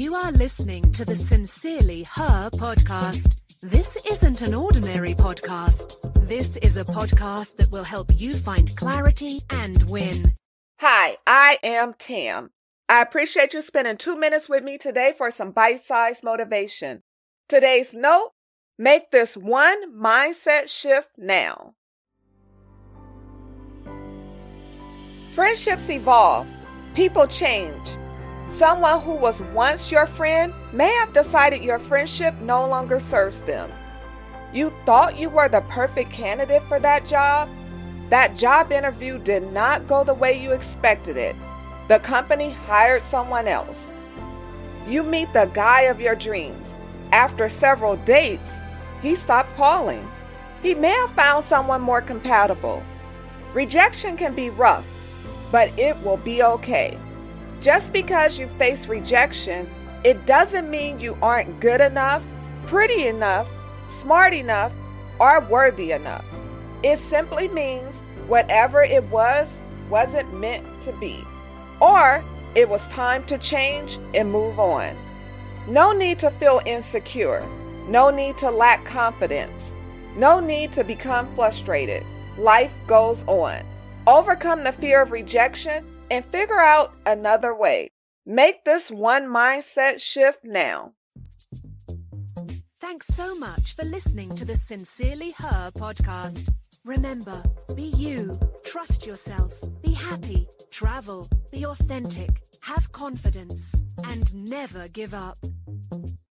You are listening to the Sincerely Her podcast. This isn't an ordinary podcast. This is a podcast that will help you find clarity and win. Hi, I am Tam. I appreciate you spending two minutes with me today for some bite sized motivation. Today's note make this one mindset shift now. Friendships evolve, people change. Someone who was once your friend may have decided your friendship no longer serves them. You thought you were the perfect candidate for that job? That job interview did not go the way you expected it. The company hired someone else. You meet the guy of your dreams. After several dates, he stopped calling. He may have found someone more compatible. Rejection can be rough, but it will be okay. Just because you face rejection, it doesn't mean you aren't good enough, pretty enough, smart enough, or worthy enough. It simply means whatever it was wasn't meant to be, or it was time to change and move on. No need to feel insecure, no need to lack confidence, no need to become frustrated. Life goes on. Overcome the fear of rejection and figure out another way. Make this one mindset shift now. Thanks so much for listening to the Sincerely Her podcast. Remember, be you, trust yourself, be happy, travel, be authentic, have confidence, and never give up.